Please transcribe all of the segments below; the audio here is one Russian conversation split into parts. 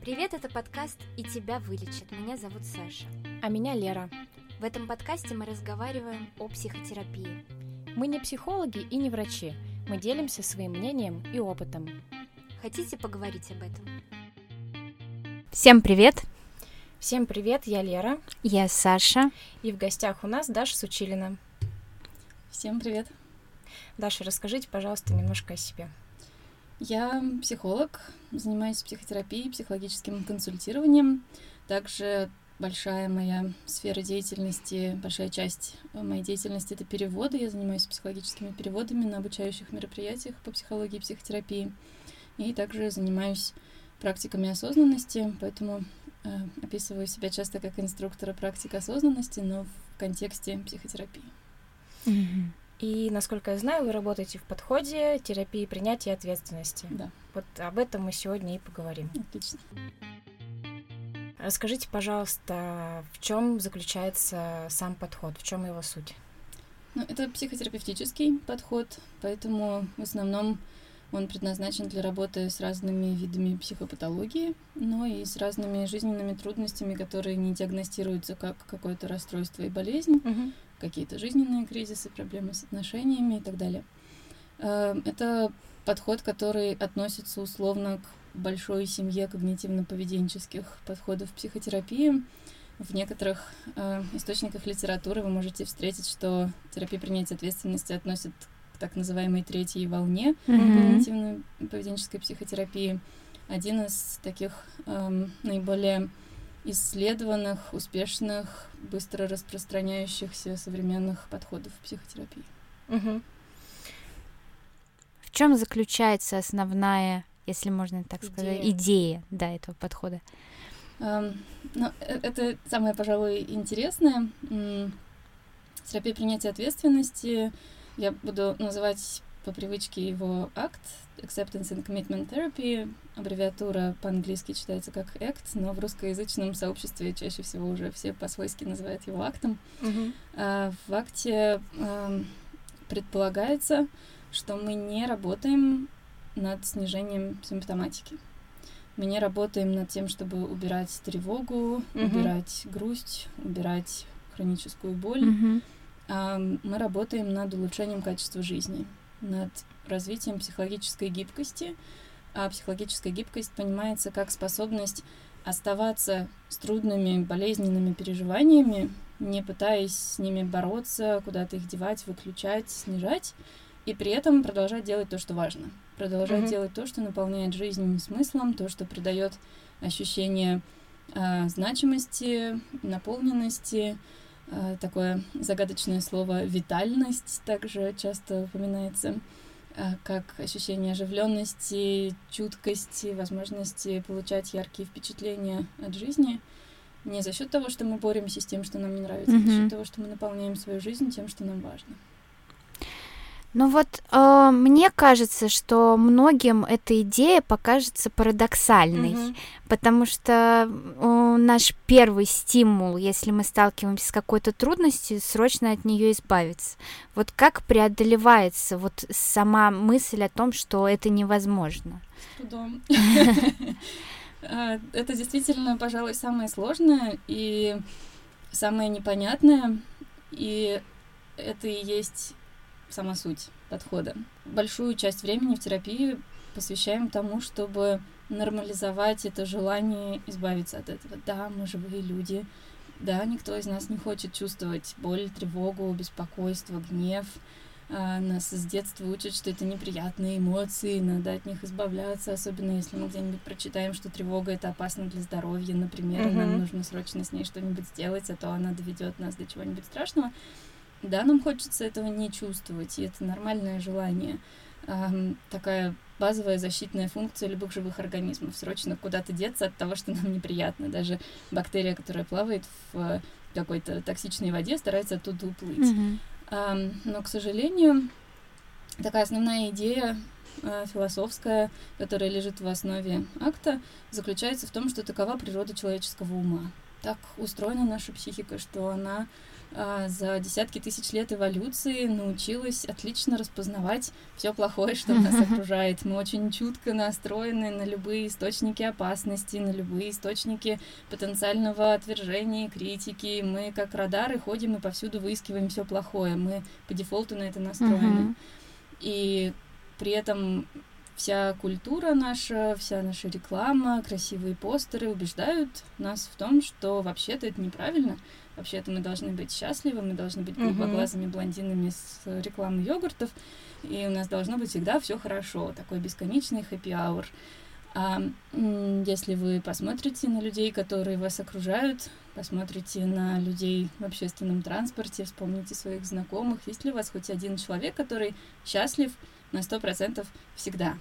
Привет, это подкаст «И тебя вылечат». Меня зовут Саша. А меня Лера. В этом подкасте мы разговариваем о психотерапии. Мы не психологи и не врачи. Мы делимся своим мнением и опытом. Хотите поговорить об этом? Всем привет! Всем привет, я Лера. Я Саша. И в гостях у нас Даша Сучилина. Всем привет. Даша, расскажите, пожалуйста, немножко о себе. Я психолог, занимаюсь психотерапией, психологическим консультированием. Также большая моя сфера деятельности, большая часть моей деятельности — это переводы. Я занимаюсь психологическими переводами на обучающих мероприятиях по психологии и психотерапии. И также занимаюсь практиками осознанности, поэтому э, описываю себя часто как инструктора практик осознанности, но в контексте психотерапии. Mm-hmm. И, насколько я знаю, вы работаете в подходе терапии принятия ответственности. Да. Вот об этом мы сегодня и поговорим. Отлично. Расскажите, пожалуйста, в чем заключается сам подход, в чем его суть? Ну, это психотерапевтический подход, поэтому в основном он предназначен для работы с разными видами психопатологии, но и с разными жизненными трудностями, которые не диагностируются как какое-то расстройство и болезнь, Угу. Какие-то жизненные кризисы, проблемы с отношениями и так далее. Э, Это подход, который относится условно к большой семье когнитивно-поведенческих подходов психотерапии. В некоторых э, источниках литературы вы можете встретить, что терапия принятия ответственности относит к так называемой третьей волне когнитивно-поведенческой психотерапии. Один из таких эм, наиболее исследованных, успешных, быстро распространяющихся современных подходов в психотерапии. Угу. В чем заключается основная, если можно так сказать, Идея. идея да, этого подхода? Эм, ну, э- это самое, пожалуй, интересное. Терапия принятия ответственности я буду называть по привычке его акт Acceptance and Commitment Therapy. Аббревиатура по-английски читается как ACT, но в русскоязычном сообществе чаще всего уже все по-свойски называют его актом. А, В акте эм, предполагается, что мы не работаем над снижением симптоматики. Мы не работаем над тем, чтобы убирать тревогу, Мгм. убирать грусть, убирать хроническую боль. А, Мы работаем над улучшением качества жизни, над развитием психологической гибкости. А психологическая гибкость понимается как способность оставаться с трудными, болезненными переживаниями, не пытаясь с ними бороться, куда-то их девать, выключать, снижать, и при этом продолжать делать то, что важно. Продолжать Мгм. делать то, что наполняет жизнь смыслом, то, что придает ощущение а, значимости, наполненности, такое загадочное слово «витальность» также часто упоминается, а, как ощущение оживленности, чуткости, возможности получать яркие впечатления от жизни. Не за счет того, что мы боремся с тем, что нам не нравится, а за счет того, что мы наполняем свою жизнь тем, что нам важно. Ну вот э, мне кажется, что многим эта идея покажется парадоксальной, Мгм. потому что э, наш первый стимул, если мы сталкиваемся с какой-то трудностью, срочно от нее избавиться. Вот как преодолевается вот сама мысль о том, что это невозможно? С трудом. А, Это действительно, пожалуй, самое сложное и самое непонятное, и это и есть сама суть подхода. Большую часть времени в терапии посвящаем тому, чтобы нормализовать это желание избавиться от этого. Да, мы живые люди. Да, никто из нас не хочет чувствовать боль, тревогу, беспокойство, гнев. А, Нас с детства учат, что это неприятные эмоции, надо от них избавляться, особенно если мы где-нибудь прочитаем, что тревога это опасно для здоровья, например, и нам нужно срочно с ней что-нибудь сделать, а то она доведет нас до чего-нибудь страшного. Да, нам хочется этого не чувствовать, и это нормальное желание. Ам, такая базовая защитная функция любых живых организмов. Срочно куда-то деться от того, что нам неприятно. Даже бактерия, которая плавает в э, какой-то токсичной воде, старается оттуда уплыть. Мгм. Ам, но, к сожалению, такая основная идея э, философская, которая лежит в основе акта, заключается в том, что такова природа человеческого ума. так устроена наша психика, что она за десятки тысяч лет эволюции научилась отлично распознавать все плохое, что нас окружает. Мы очень чутко настроены на любые источники опасности, на любые источники потенциального отвержения, критики. Мы как радары ходим и повсюду выискиваем все плохое. Мы по дефолту на это настроены. И при этом вся культура наша, вся наша реклама, красивые постеры убеждают нас в том, что вообще-то это неправильно. Вообще-то мы должны быть счастливы, мы должны быть голубоглазыми блондинами с рекламой йогуртов, и у нас должно быть всегда все хорошо. Такой бесконечный хэппи-аур. А если вы посмотрите на людей, которые вас окружают, посмотрите на людей в общественном транспорте, вспомните своих знакомых, есть ли у вас хоть один человек, который счастлив на сто процентов всегда?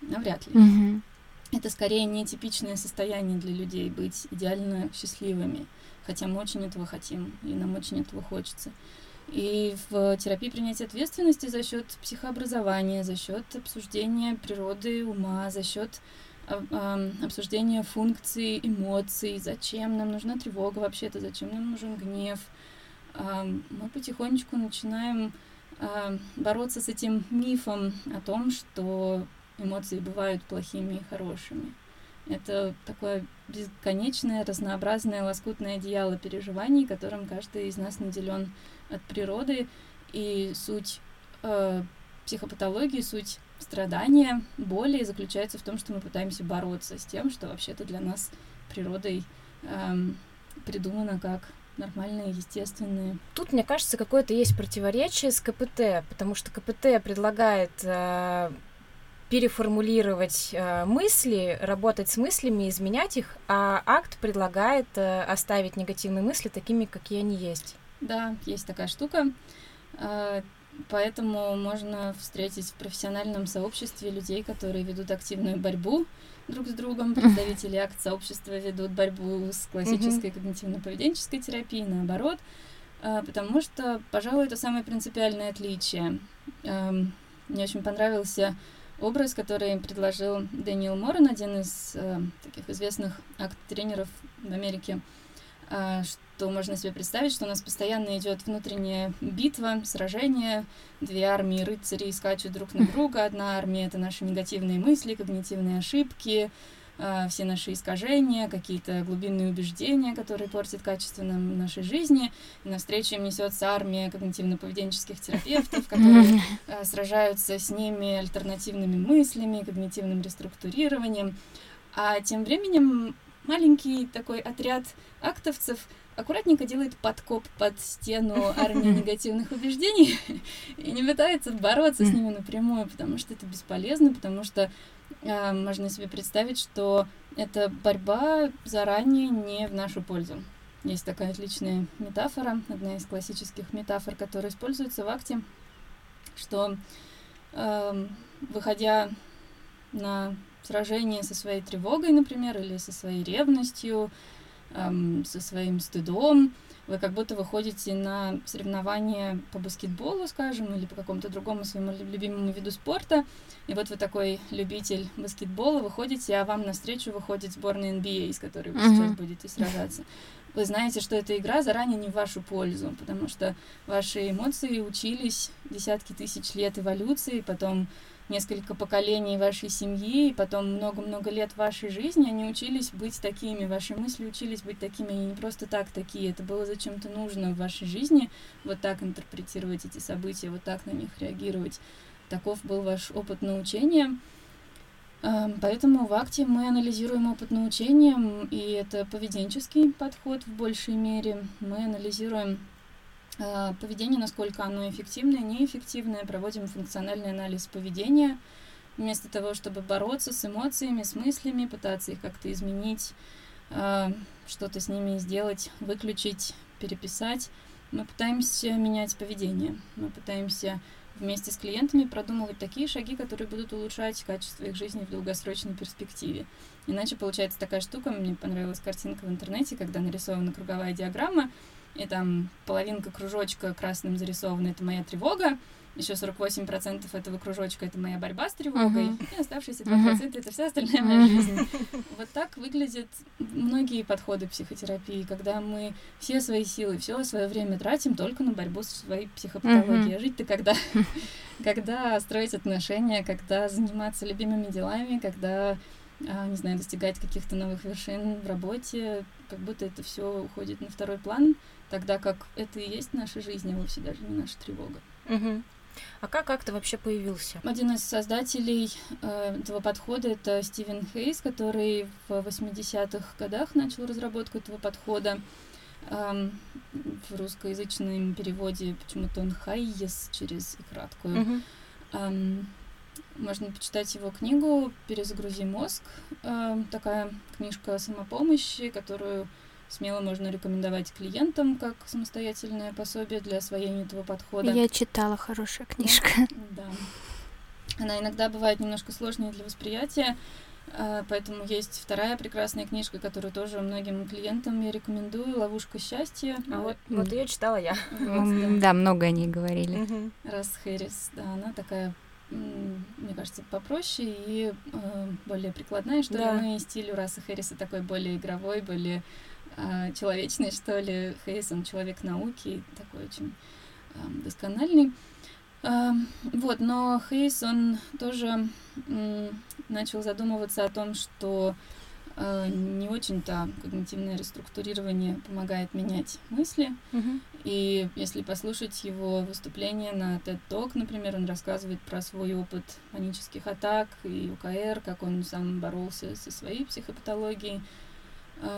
Навряд ли. Mm-hmm. Это скорее нетипичное состояние для людей быть идеально счастливыми, хотя мы очень этого хотим, и нам очень этого хочется. И в терапии принятия ответственности за счет психообразования, за счет обсуждения природы ума, за счет обсуждения функций, эмоций, зачем нам нужна тревога вообще-то, зачем нам нужен гнев. Мы потихонечку начинаем бороться с этим мифом о том, что эмоции бывают плохими и хорошими. Это такое бесконечное, разнообразное, лоскутное одеяло переживаний, которым каждый из нас наделен от природы. И суть э, психопатологии, суть страдания, боли заключается в том, что мы пытаемся бороться с тем, что вообще-то для нас природой эм, придумано как нормальные, естественные. Тут, мне кажется, какое-то есть противоречие с КПТ, потому что КПТ предлагает э, переформулировать э, мысли, работать с мыслями, изменять их, а акт предлагает э, оставить негативные мысли такими, какие они есть. Да, есть такая штука. Поэтому можно встретить в профессиональном сообществе людей, которые ведут активную борьбу друг с другом. Представители акт сообщества ведут борьбу с классической когнитивно-поведенческой терапией, наоборот. А, потому что, пожалуй, это самое принципиальное отличие. Мне очень понравился образ, который предложил Дэниел Моррен, один из э, таких известных акт-тренеров в Америке, что можно себе представить, что у нас постоянно идет внутренняя битва, сражение, две армии рыцарей скачут друг на друга, одна армия — это наши негативные мысли, когнитивные ошибки, а, все наши искажения, какие-то глубинные убеждения, которые портят качество нам нашей жизни. И навстречу им несется армия когнитивно-поведенческих терапевтов, которые а, сражаются с ними альтернативными мыслями, когнитивным реструктурированием. А тем временем маленький такой отряд актовцев аккуратненько делает подкоп под стену армии негативных убеждений и не пытается бороться с ними напрямую, потому что это бесполезно, потому что э, можно себе представить, что эта борьба заранее не в нашу пользу. Есть такая отличная метафора, одна из классических метафор, которая используется в акте, что э, выходя на сражение со своей тревогой, например, или со своей ревностью, эм, со своим стыдом. Вы как будто выходите на соревнования по баскетболу, скажем, или по какому-то другому своему любимому виду спорта. И вот вы такой любитель баскетбола, выходите, а вам навстречу выходит сборная NBA, с которой вы mm-hmm. сейчас будете сражаться. Вы знаете, что эта игра заранее не в вашу пользу, потому что ваши эмоции учились десятки тысяч лет эволюции, потом несколько поколений вашей семьи, и потом много-много лет вашей жизни, они учились быть такими, ваши мысли учились быть такими, они не просто так такие, это было зачем-то нужно в вашей жизни, вот так интерпретировать эти события, вот так на них реагировать. Таков был ваш опыт научения. Поэтому в акте мы анализируем опыт научения, и это поведенческий подход в большей мере. Мы анализируем поведение, насколько оно эффективное, неэффективное, проводим функциональный анализ поведения, вместо того, чтобы бороться с эмоциями, с мыслями, пытаться их как-то изменить, э, что-то с ними сделать, выключить, переписать, мы пытаемся менять поведение, мы пытаемся вместе с клиентами продумывать такие шаги, которые будут улучшать качество их жизни в долгосрочной перспективе. Иначе получается такая штука, мне понравилась картинка в интернете, когда нарисована круговая диаграмма, и там половинка кружочка красным зарисована, это моя тревога, еще 48% этого кружочка это моя борьба с тревогой, uh-huh. и оставшиеся 2% uh-huh. это вся остальная моя жизнь. Вот так выглядят многие подходы психотерапии, когда мы все свои силы, все свое время тратим только на борьбу с своей психопатологией. Uh-huh. А жить-то когда? когда строить отношения, когда заниматься любимыми делами, когда а, не знаю, достигать каких-то новых вершин в работе, как будто это все уходит на второй план, тогда как это и есть наша жизнь, а вовсе даже не наша тревога. Угу. А как как-то вообще появился? Один из создателей э, этого подхода это Стивен Хейс, который в 80-х годах начал разработку этого подхода. Эм, в русскоязычном переводе почему-то он Хайес через и краткую. Uh-huh. Эм, можно почитать его книгу «Перезагрузи мозг». Эм, такая книжка самопомощи, которую смело можно рекомендовать клиентам как самостоятельное пособие для освоения этого подхода. Я читала, хорошая книжка. Да. Она иногда бывает немножко сложнее для восприятия, а, поэтому есть вторая прекрасная книжка, которую тоже многим клиентам я рекомендую, «Ловушка счастья». А вот, вот ее читала я. Вот, да. да, много о ней говорили. Раз Хэрис, да, она такая мне кажется, попроще и э, более прикладная, что да. ли, ну и стиль у Раса Хэрриса такой более игровой, более э, человечный, что ли. Хэррис, он человек науки, такой очень э, доскональный. Э, вот, но Хейс, он тоже э, начал задумываться о том, что э, не очень-то когнитивное реструктурирование помогает менять мысли. Uh-huh. И если послушать его выступление на TED Talk, например, он рассказывает про свой опыт панических атак и УКР, как он сам боролся со своей психопатологией,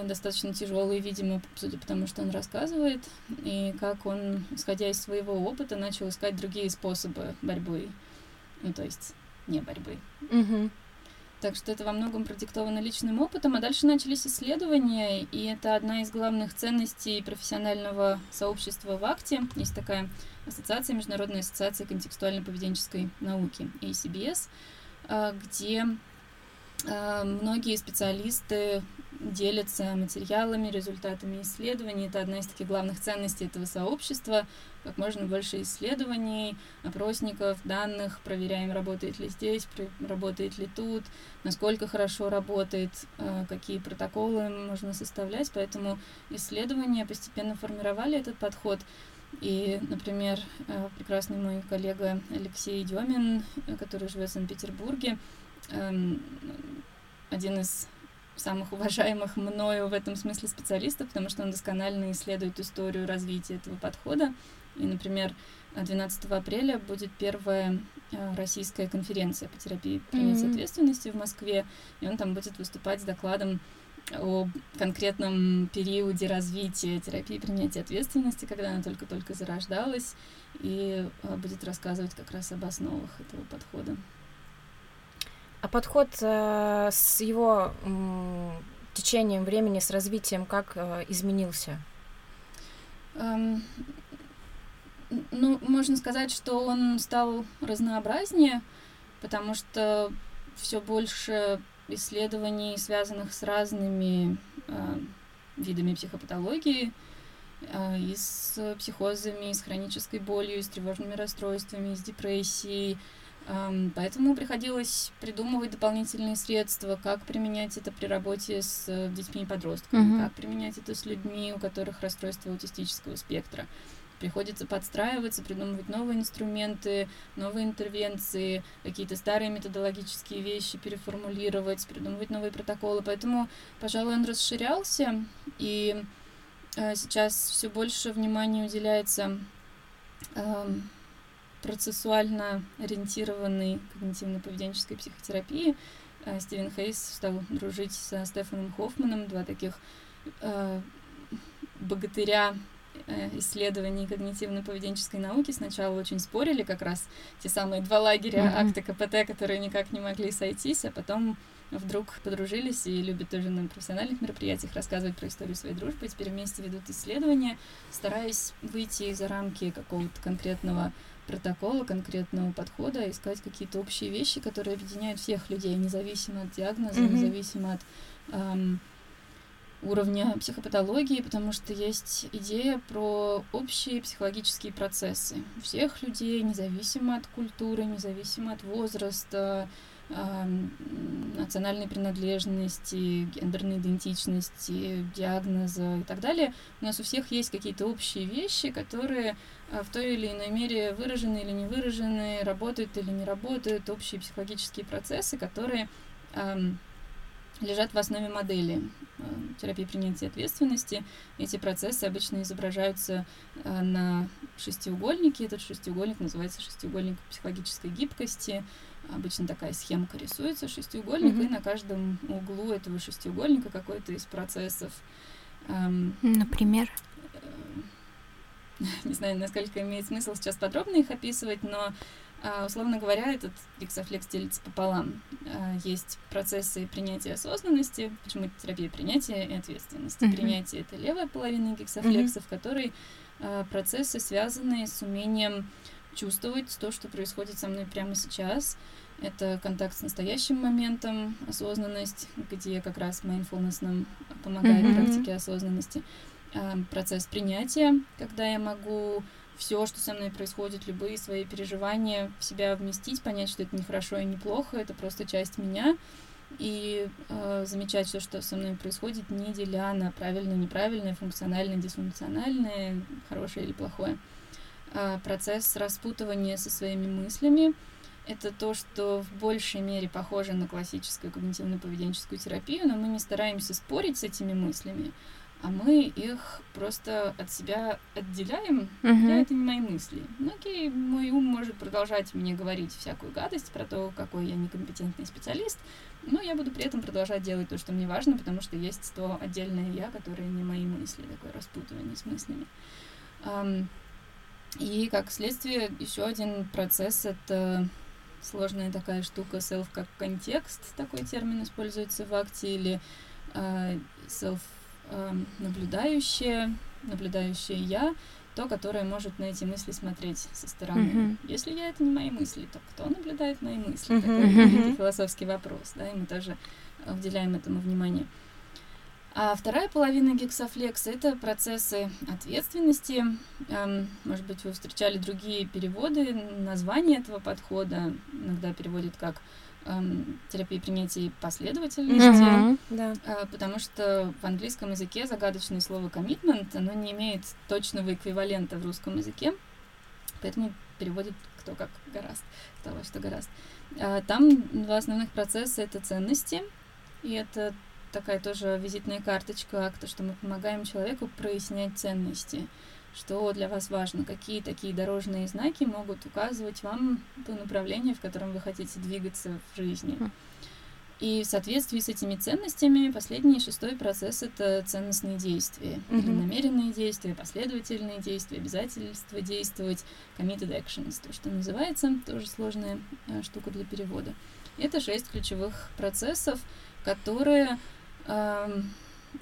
достаточно тяжелый, видимо, судя по тому, что он рассказывает, и как он, исходя из своего опыта, начал искать другие способы борьбы, ну, то есть не борьбы. Uh-huh. Так что это во многом продиктовано личным опытом, а дальше начались исследования, и это одна из главных ценностей профессионального сообщества в АКТе. Есть такая ассоциация, Международная ассоциация контекстуально-поведенческой науки, ACBS, а, где а, многие специалисты делятся материалами, результатами исследований. Это одна из таких главных ценностей этого сообщества. Как можно больше исследований, опросников, данных, проверяем, работает ли здесь, работает ли тут, насколько хорошо работает, а, какие протоколы можно составлять. Поэтому исследования постепенно формировали этот подход. И, например, прекрасный мой коллега Алексей Демин, который живет в Санкт-Петербурге, эм, один из самых уважаемых мною в этом смысле специалистов, потому что он досконально исследует историю развития этого подхода. И, например, 12 апреля будет первая э, российская конференция по терапии принятия mm-hmm. ответственности в Москве, и он там будет выступать с докладом о конкретном периоде развития терапии принятия ответственности, когда она только-только зарождалась, и э, будет рассказывать как раз об основах этого подхода. А подход э, с его э, течением времени, с развитием, как э, изменился? Эм, ну, можно сказать, что он стал разнообразнее, потому что все больше исследований, связанных с разными э, видами психопатологии, э, и с психозами, и с хронической болью, и с тревожными расстройствами, и с депрессией, Поэтому приходилось придумывать дополнительные средства, как применять это при работе с э, детьми и подростками, mm-hmm. как применять это с людьми, у которых расстройство аутистического спектра. Приходится подстраиваться, придумывать новые инструменты, новые интервенции, какие-то старые методологические вещи переформулировать, придумывать новые протоколы. Поэтому, пожалуй, он расширялся, и э, сейчас все больше внимания уделяется э, процессуально ориентированной когнитивно-поведенческой психотерапии. Э, Стивен Хейс стал дружить со Стефаном Хоффманом, два таких э, богатыря э, исследований когнитивно-поведенческой науки сначала очень спорили, как раз те самые два лагеря mm-hmm. акта КПТ, которые никак не могли сойтись, а потом вдруг подружились и любят тоже на профессиональных мероприятиях рассказывать про историю своей дружбы, теперь вместе ведут исследования, стараясь выйти за рамки какого-то конкретного протокола, конкретного подхода, искать какие-то общие вещи, которые объединяют всех людей, независимо от диагноза, mm-hmm. независимо от эм, уровня психопатологии, потому что есть идея про общие психологические процессы всех людей, независимо от культуры, независимо от возраста, национальной принадлежности, гендерной идентичности, диагноза и так далее. У нас у всех есть какие-то общие вещи, которые а, в той или иной мере выражены или не выражены, работают или не работают, общие психологические процессы, которые лежат в основе модели э, терапии принятия ответственности. Эти процессы обычно изображаются э, на шестиугольнике. Этот шестиугольник называется шестиугольник психологической гибкости. Обычно такая схемка рисуется, шестиугольник, mm-hmm. и на каждом углу этого шестиугольника какой-то из процессов. Эм, Например? Э, не знаю, насколько имеет смысл сейчас подробно их описывать, но а, условно говоря, этот гексофлекс делится пополам. А, есть процессы принятия осознанности, почему терапия принятия и ответственности. Mm-hmm. Принятие — это левая половина гексофлексов, mm-hmm. которые а, процессы, связанные с умением чувствовать то, что происходит со мной прямо сейчас. Это контакт с настоящим моментом, осознанность, где как раз mindfulness нам помогает mm-hmm. практике осознанности. Процесс принятия, когда я могу все, что со мной происходит, любые свои переживания в себя вместить, понять, что это не хорошо и не плохо, это просто часть меня, и э, замечать все, что со мной происходит, не деля на правильное, неправильное, функциональное, дисфункциональное, хорошее или плохое. Э, процесс распутывания со своими мыслями — это то, что в большей мере похоже на классическую когнитивно-поведенческую терапию, но мы не стараемся спорить с этими мыслями, а мы их просто от себя отделяем. Uh-huh. Я это не мои мысли. Ну окей, мой ум может продолжать мне говорить всякую гадость про то, какой я некомпетентный специалист, но я буду при этом продолжать делать то, что мне важно, потому что есть то отдельное я, которое не мои мысли, такое распутывание с мыслями. Um, и как следствие еще один процесс это сложная такая штука self как контекст, такой термин используется в акте, или uh, self э, наблюдающее, наблюдающее я, то, которое может на эти мысли смотреть со стороны. Mm-hmm. Если я это не мои мысли, то кто наблюдает мои мысли? Mm-hmm. Такой mm-hmm. философский вопрос, да, и мы тоже уделяем этому внимание. А вторая половина гексофлекса — это процессы ответственности. Эм, может быть, вы встречали другие переводы, название этого подхода иногда переводят как эм, терапии принятия последовательности, mm-hmm. да. э, потому что в английском языке загадочное слово commitment, оно не имеет точного эквивалента в русском языке, поэтому переводит кто как гораст, кто во что гораст. Э, там два основных процесса — это ценности, и это такая тоже визитная карточка акта, что мы помогаем человеку прояснять ценности что для вас важно, какие такие дорожные знаки могут указывать вам то направление, в котором вы хотите двигаться в жизни. И в соответствии с этими ценностями последний шестой процесс это ценностные действия, mm-hmm. или намеренные действия, последовательные действия, обязательства действовать, committed actions, то, что называется, тоже сложная э, штука для перевода. Это шесть ключевых процессов, которые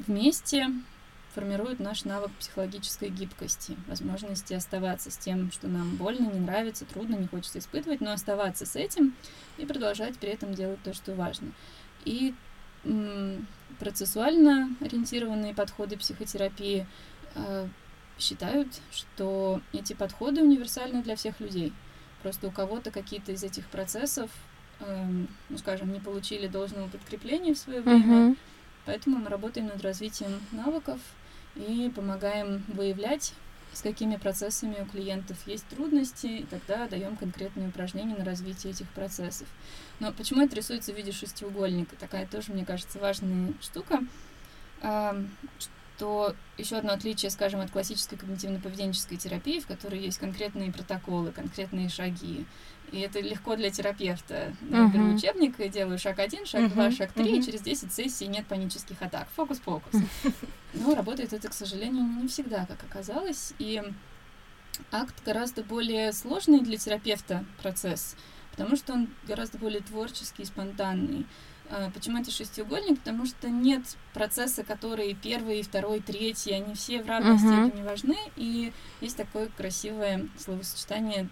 вместе формирует наш навык психологической гибкости, возможности оставаться с тем, что нам больно, не нравится, трудно, не хочется испытывать, но оставаться с этим и продолжать при этом делать то, что важно. И процессуально ориентированные подходы психотерапии э, считают, что эти подходы универсальны для всех людей. Просто у кого-то какие-то из этих процессов, э, ну скажем, не получили должного подкрепления в свое время, uh-huh. Поэтому мы работаем над развитием навыков и помогаем выявлять, с какими процессами у клиентов есть трудности, и тогда даем конкретные упражнения на развитие этих процессов. Но почему это рисуется в виде шестиугольника? Такая тоже, мне кажется, важная штука, что еще одно отличие, скажем, от классической когнитивно-поведенческой терапии, в которой есть конкретные протоколы, конкретные шаги, и это легко для терапевта. Я uh-huh. беру учебник и делаю шаг один, шаг uh-huh. два, шаг три, uh-huh. и через 10 сессий нет панических атак. Фокус-фокус. Но работает это, к сожалению, не всегда, как оказалось. И акт гораздо более сложный для терапевта процесс, потому что он гораздо более творческий, спонтанный. А, почему это шестиугольник? Потому что нет процесса, которые первый, второй, третий, они все в равной uh-huh. степени важны. И есть такое красивое словосочетание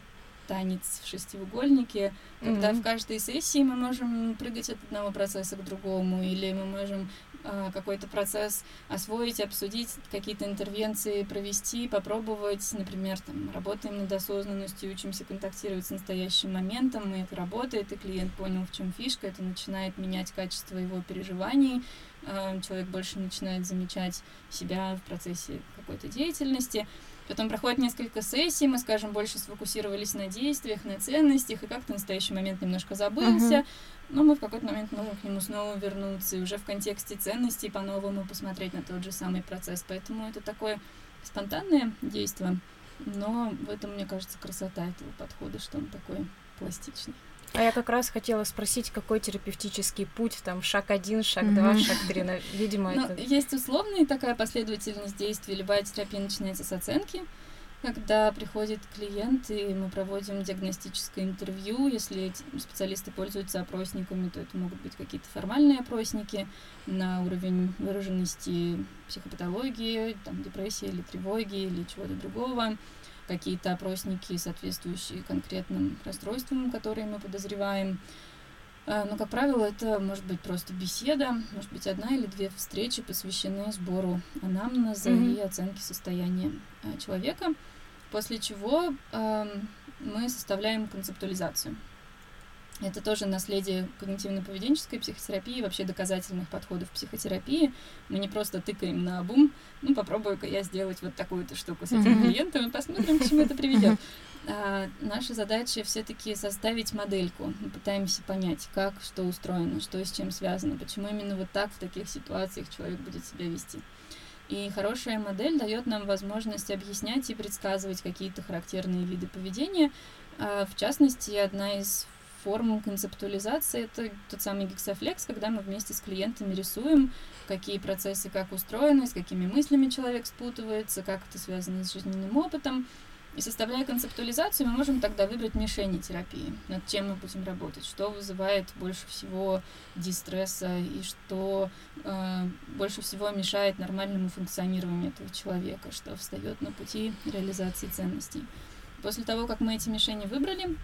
танец в шестиугольнике, когда mm-hmm. в каждой сессии мы можем прыгать от одного процесса к другому, или мы можем э, какой-то процесс освоить, обсудить, какие-то интервенции провести, попробовать, например, там, работаем над осознанностью, учимся контактировать с настоящим моментом, и это работает, и клиент понял, в чем фишка, это начинает менять качество его переживаний, э, человек больше начинает замечать себя в процессе какой-то деятельности, Потом проходит несколько сессий, мы, скажем, больше сфокусировались на действиях, на ценностях, и как-то настоящий момент немножко забылся. Uh-huh. Но мы в какой-то момент можем к нему снова вернуться и уже в контексте ценностей по-новому посмотреть на тот же самый процесс. Поэтому это такое спонтанное действие, но в этом, мне кажется, красота этого подхода, что он такой пластичный. А я как раз хотела спросить, какой терапевтический путь, там, шаг один, шаг mm-hmm. два, шаг три, видимо, ну, это... Есть условная такая последовательность действий, любая терапия начинается с оценки, когда приходит клиент, и мы проводим диагностическое интервью, если специалисты пользуются опросниками, то это могут быть какие-то формальные опросники на уровень выраженности психопатологии, там, депрессии или тревоги или чего-то другого какие-то опросники, соответствующие конкретным расстройствам, которые мы подозреваем. А, но, как правило, это может быть просто беседа, может быть, одна или две встречи посвящены сбору анамнеза mm-hmm. и оценке состояния а, человека, после чего э, мы составляем концептуализацию. Это тоже наследие когнитивно-поведенческой психотерапии, вообще доказательных подходов психотерапии. Мы не просто тыкаем на бум, ну попробую-ка я сделать вот такую-то штуку с этим клиентом и посмотрим, к чему это приведет. А, наша задача все-таки составить модельку. Мы пытаемся понять, как, что устроено, что с чем связано, почему именно вот так в таких ситуациях человек будет себя вести. И хорошая модель дает нам возможность объяснять и предсказывать какие-то характерные виды поведения. А, в частности, одна из форму концептуализации это тот самый гексофлекс, когда мы вместе с клиентами рисуем, какие процессы как устроены, с какими мыслями человек спутывается, как это связано с жизненным опытом. И составляя концептуализацию, мы можем тогда выбрать мишени терапии, над чем мы будем работать, что вызывает больше всего дистресса и что э, больше всего мешает нормальному функционированию этого человека, что встает на пути реализации ценностей. После того, как мы эти мишени выбрали,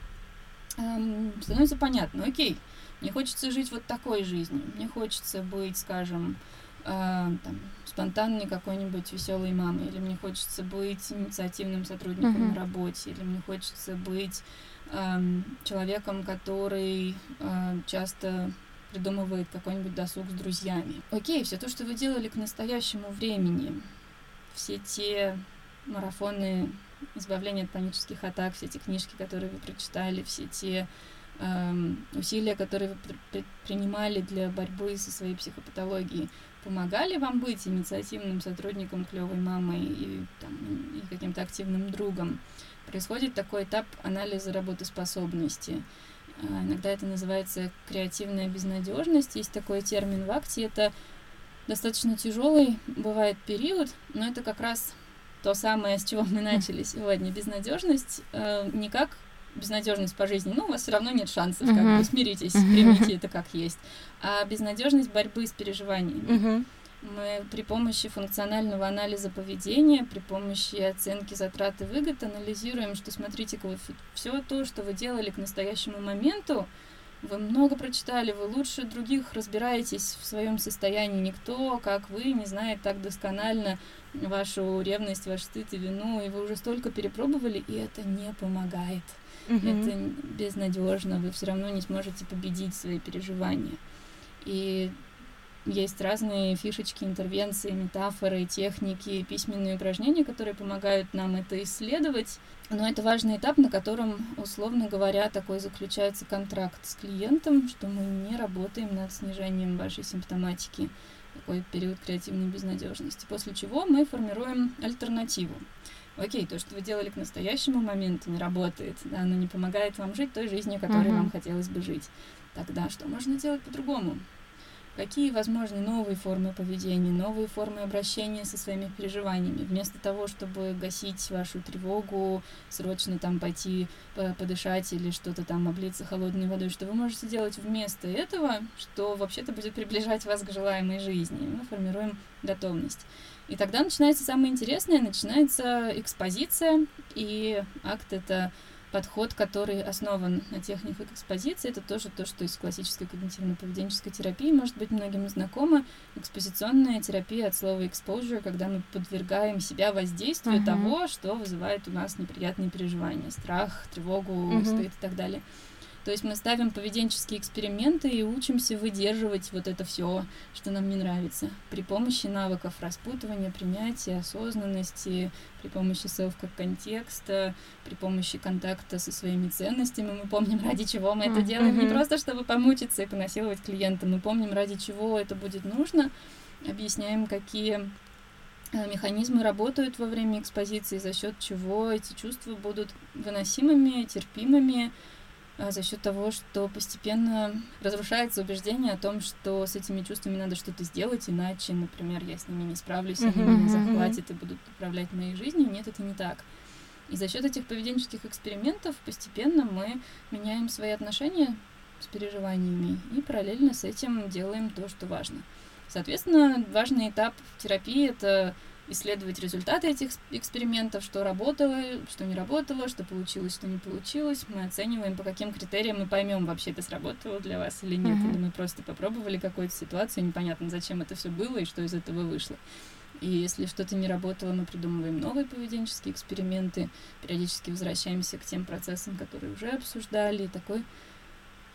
эм, становится понятно, окей, мне хочется жить вот такой жизнью, мне хочется быть, скажем, э, там, спонтанной какой-нибудь веселой мамой, или мне хочется быть инициативным сотрудником mm-hmm. на работе, или мне хочется быть э, человеком, который э, часто придумывает какой-нибудь досуг с друзьями. Окей, все то, что вы делали к настоящему времени, все те марафоны избавление от панических атак, все эти книжки, которые вы прочитали, все те эм, усилия, которые вы предпринимали для борьбы со своей психопатологией, помогали вам быть инициативным сотрудником, клевой мамой и, там, и каким-то активным другом. Происходит такой этап анализа работоспособности. Э, иногда это называется креативная безнадежность. Есть такой термин в акте. Это достаточно тяжелый бывает период, но это как раз то самое, с чего мы начали сегодня, безнадежность, э, не как безнадежность по жизни, ну, у вас все равно нет шансов, как бы смиритесь, примите это как есть, а безнадежность борьбы с переживаниями. Мы при помощи функционального анализа поведения, при помощи оценки затрат и выгод анализируем, что смотрите-ка, вот все то, что вы делали к настоящему моменту, вы много прочитали, вы лучше других разбираетесь в своем состоянии. Никто, как вы, не знает так досконально вашу ревность, ваш стыд и вину, и вы уже столько перепробовали, и это не помогает. Mm-hmm. Это безнадежно, вы все равно не сможете победить свои переживания. И есть разные фишечки, интервенции, метафоры, техники, письменные упражнения, которые помогают нам это исследовать. Но это важный этап, на котором, условно говоря, такой заключается контракт с клиентом, что мы не работаем над снижением вашей симптоматики такой период креативной безнадежности. После чего мы формируем альтернативу. Окей, то, что вы делали к настоящему моменту, не работает, да, оно не помогает вам жить той жизнью, которой uh-huh. вам хотелось бы жить. Тогда что можно делать по-другому? какие возможны новые формы поведения, новые формы обращения со своими переживаниями. Вместо того, чтобы гасить вашу тревогу, срочно там пойти подышать или что-то там облиться холодной водой, что вы можете делать вместо этого, что вообще-то будет приближать вас к желаемой жизни. Мы формируем готовность. И тогда начинается самое интересное, начинается экспозиция, и акт это подход, который основан на техниках экспозиции, это тоже то, что из классической когнитивно-поведенческой терапии может быть многим знакомо. Экспозиционная терапия от слова exposure, когда мы подвергаем себя воздействию uh-huh. того, что вызывает у нас неприятные переживания, страх, тревогу, uh-huh. стыд и так далее. То есть мы ставим поведенческие эксперименты и учимся выдерживать вот это все, что нам не нравится, при помощи навыков распутывания, принятия, осознанности, при помощи селф как контекста, при помощи контакта со своими ценностями. Мы помним, ради чего мы это делаем, не просто чтобы помучиться и понасиловать клиента, мы помним, ради чего это будет нужно, объясняем, какие э, механизмы работают во время экспозиции, за счет чего эти чувства будут выносимыми, терпимыми, за счет того, что постепенно разрушается убеждение о том, что с этими чувствами надо что-то сделать, иначе, например, я с ними не справлюсь, они меня захватят и будут управлять моей жизнью. Нет, это не так. И за счет этих поведенческих экспериментов постепенно мы меняем свои отношения с переживаниями и параллельно с этим делаем то, что важно. Соответственно, важный этап терапии — это исследовать результаты этих экспериментов, что работало, что не работало, что получилось, что не получилось. Мы оцениваем, по каким критериям мы поймем, вообще это сработало для вас или нет, mm-hmm. или мы просто попробовали какую-то ситуацию, непонятно, зачем это все было и что из этого вышло. И если что-то не работало, мы придумываем новые поведенческие эксперименты, периодически возвращаемся к тем процессам, которые уже обсуждали, и такой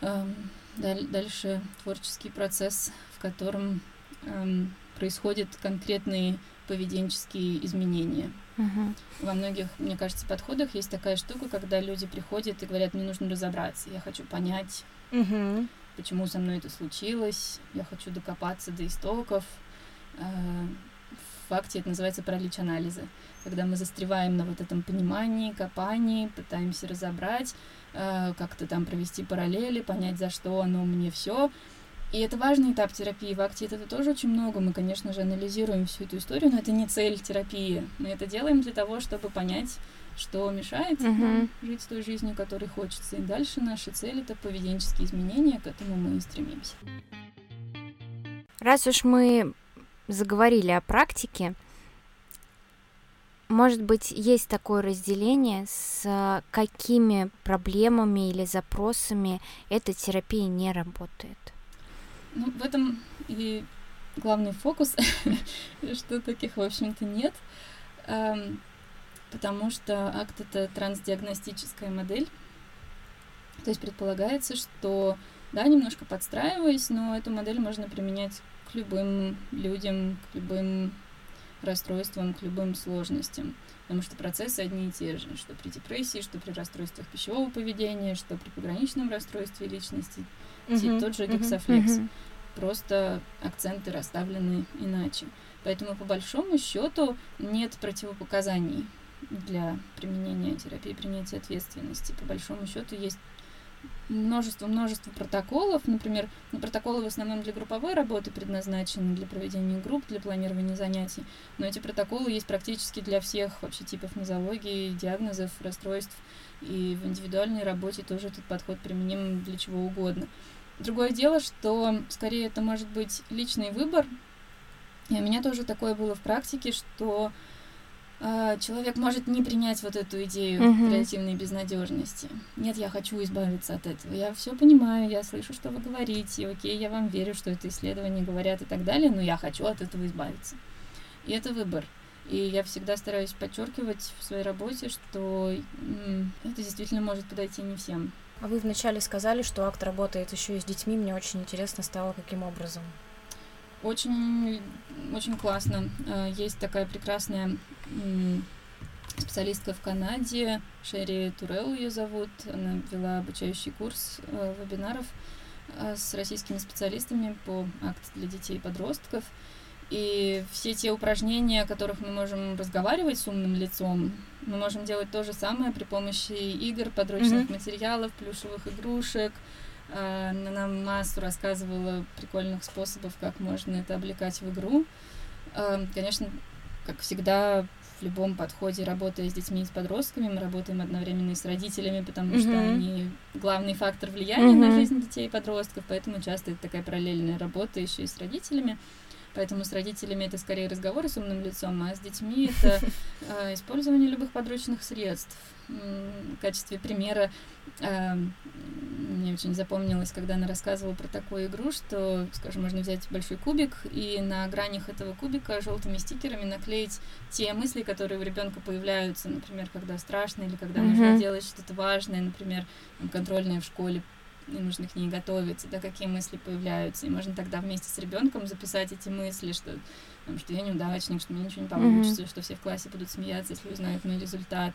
эм, дальше творческий процесс, в котором эм, происходят конкретные поведенческие изменения. Uh-huh. Во многих, мне кажется, подходах есть такая штука, когда люди приходят и говорят, мне нужно разобраться, я хочу понять, uh-huh. почему со мной это случилось, я хочу докопаться до истоков. А, в факте это называется паралич анализа, когда мы застреваем на вот этом понимании, копании, пытаемся разобрать, а, как-то там провести параллели, понять, за что оно мне все, и это важный этап терапии. В акте этого тоже очень много. Мы, конечно же, анализируем всю эту историю, но это не цель терапии. Мы это делаем для того, чтобы понять, что мешает uh-huh. нам жить той жизнью, которой хочется. И дальше наша цель это поведенческие изменения, к этому мы и стремимся. Раз уж мы заговорили о практике, может быть, есть такое разделение, с какими проблемами или запросами эта терапия не работает? Ну, в этом и главный фокус, что таких, в общем-то, нет, эм, потому что акт — это трансдиагностическая модель, то есть предполагается, что, да, немножко подстраиваясь, но эту модель можно применять к любым людям, к любым расстройствам, к любым сложностям, потому что процессы одни и те же, что при депрессии, что при расстройствах пищевого поведения, что при пограничном расстройстве личности, uh-huh, тот же гексофлекс. Uh-huh. Просто акценты расставлены иначе. Поэтому, по большому счету, нет противопоказаний для применения терапии принятия ответственности. По большому счету, есть множество-множество протоколов. Например, ну, протоколы в основном для групповой работы предназначены, для проведения групп, для планирования занятий. Но эти протоколы есть практически для всех вообще типов нозологии, диагнозов, расстройств. И в индивидуальной работе тоже этот подход применим для чего угодно. Другое дело, что скорее это может быть личный выбор. И у меня тоже такое было в практике, что человек может не принять вот эту идею uh-huh. креативной безнадежности. Нет, я хочу избавиться от этого. Я все понимаю, я слышу, что вы говорите, окей, я вам верю, что это исследования говорят и так далее, но я хочу от этого избавиться. И это выбор. И я всегда стараюсь подчеркивать в своей работе, что это действительно может подойти не всем. А вы вначале сказали, что акт работает еще и с детьми. Мне очень интересно стало, каким образом. Очень, очень классно. Э, есть такая прекрасная специалистка в Канаде, Шерри Турел ее зовут. Она вела обучающий курс э, вебинаров э, с российскими специалистами по акт для детей и подростков. И все те упражнения, о которых мы можем разговаривать с умным лицом, мы можем делать то же самое при помощи игр, подручных mm-hmm. материалов, плюшевых игрушек. Она нам массу рассказывала прикольных способов, как можно это облекать в игру. А, конечно, как всегда, в любом подходе, работая с детьми и с подростками, мы работаем одновременно и с родителями, потому mm-hmm. что они главный фактор влияния mm-hmm. на жизнь детей и подростков, поэтому часто это такая параллельная работа еще и с родителями. Поэтому с родителями это скорее разговоры с умным лицом, а с детьми это э, использование любых подручных средств. В качестве примера э, мне очень запомнилось, когда она рассказывала про такую игру, что, скажем, можно взять большой кубик и на гранях этого кубика желтыми стикерами наклеить те мысли, которые у ребенка появляются, например, когда страшно или когда mm-hmm. нужно делать что-то важное, например, контрольное в школе и нужно к ней готовиться, да, какие мысли появляются. И можно тогда вместе с ребенком записать эти мысли, что, там, что я неудачник, что мне ничего не получится, mm-hmm. что все в классе будут смеяться, если узнают мой результат.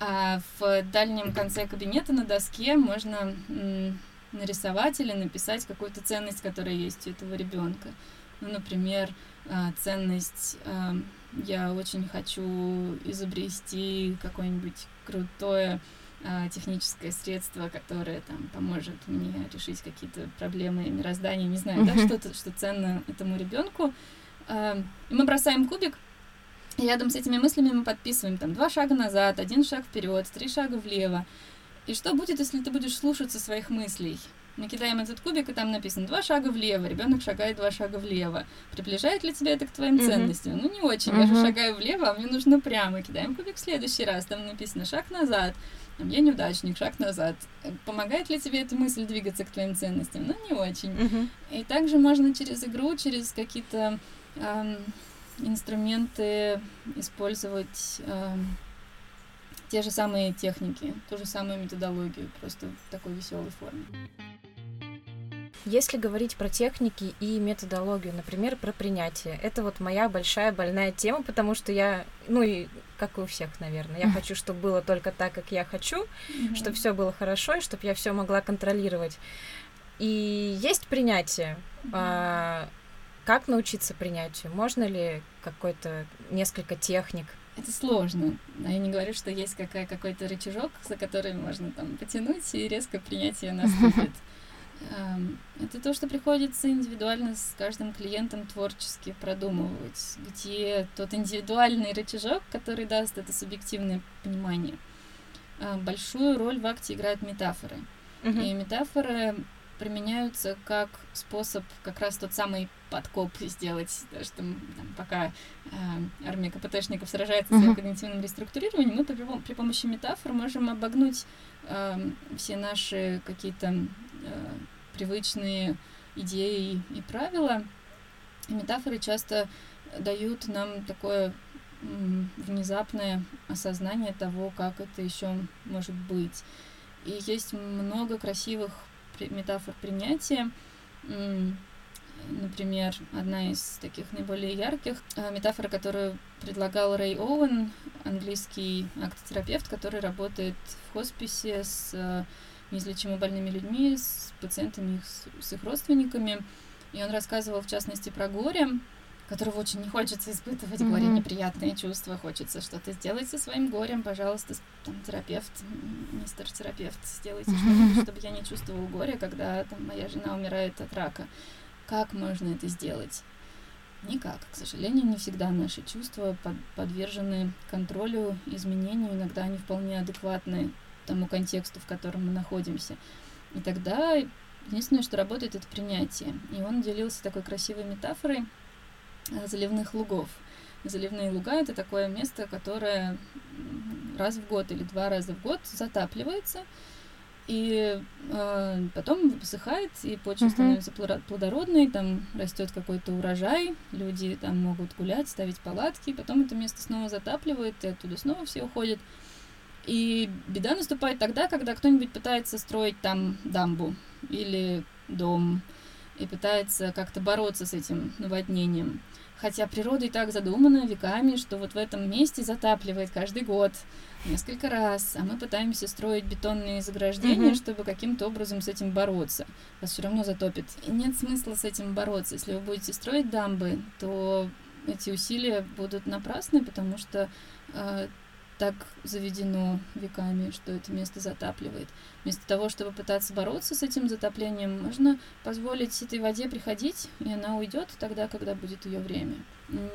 А в дальнем конце кабинета на доске можно м, нарисовать или написать какую-то ценность, которая есть у этого ребенка. Ну, например, а, ценность а, я очень хочу изобрести какое-нибудь крутое техническое средство, которое там поможет мне решить какие-то проблемы мироздания, не знаю, да, что-то, что ценно этому ребенку. А, и мы бросаем кубик, и рядом с этими мыслями мы подписываем там два шага назад, один шаг вперед, три шага влево. И что будет, если ты будешь слушаться своих мыслей? Мы кидаем этот кубик, и там написано два шага влево, ребенок шагает два шага влево. Приближает ли тебя это к твоим mm-hmm. ценностям? Ну, не очень. Mm-hmm. Я же шагаю влево, а мне нужно прямо. Кидаем кубик в следующий раз, там написано шаг назад. Там, я неудачник, шаг назад. Помогает ли тебе эта мысль двигаться к твоим ценностям? Ну, не очень. Mm-hmm. И также можно через игру, через какие-то эм, инструменты использовать эм, те же самые техники, ту же самую методологию, просто в такой веселой форме. Если говорить про техники и методологию, например, про принятие, это вот моя большая больная тема, потому что я, ну и как и у всех, наверное, я хочу, чтобы было только так, как я хочу, mm-hmm. чтобы все было хорошо, и чтобы я все могла контролировать. И есть принятие. Mm-hmm. А, как научиться принятию? Можно ли какой-то несколько техник? Это сложно. Я не говорю, что есть какая, какой-то рычажок, за который можно там потянуть, и резко принятие наступит. Эм, это то, что приходится индивидуально с каждым клиентом творчески продумывать, где тот индивидуальный рычажок, который даст это субъективное понимание. Э, большую роль в акте играют метафоры. Uh-huh. И метафоры применяются как способ как раз тот самый подкоп сделать, да, что там, пока э, армия КПТшников сражается uh-huh. с когнитивным реструктурированием, мы при, при помощи метафор можем обогнуть э, все наши какие-то привычные идеи и правила. И метафоры часто дают нам такое внезапное осознание того, как это еще может быть. И есть много красивых метафор принятия. Например, одна из таких наиболее ярких э, метафор, которую предлагал Рэй Оуэн, английский актотерапевт, который работает в хосписе с э, неизлечимо больными людьми, с пациентами, с, с их родственниками. И он рассказывал, в частности, про горе, которого очень не хочется испытывать, mm-hmm. горе неприятные чувства, хочется что-то сделать со своим горем, пожалуйста, там, терапевт, мистер терапевт, сделайте mm-hmm. что-то, чтобы я не чувствовал горе, когда там, моя жена умирает от рака. Как можно это сделать? Никак. К сожалению, не всегда наши чувства под, подвержены контролю, изменению, иногда они вполне адекватны тому контексту, в котором мы находимся. И тогда единственное, что работает, это принятие. И он делился такой красивой метафорой э, заливных лугов. Заливные луга — это такое место, которое раз в год или два раза в год затапливается, и э, потом высыхает, и почва uh-huh. становится плодородной, там растет какой-то урожай, люди там могут гулять, ставить палатки, потом это место снова затапливает, и оттуда снова все уходят. И беда наступает тогда, когда кто-нибудь пытается строить там дамбу или дом и пытается как-то бороться с этим наводнением. Хотя природа и так задумана веками, что вот в этом месте затапливает каждый год несколько раз, а мы пытаемся строить бетонные заграждения, mm-hmm. чтобы каким-то образом с этим бороться. Вас все равно затопит. И нет смысла с этим бороться. Если вы будете строить дамбы, то эти усилия будут напрасны, потому что э, так заведено веками, что это место затапливает. Вместо того, чтобы пытаться бороться с этим затоплением, можно позволить этой воде приходить, и она уйдет тогда, когда будет ее время.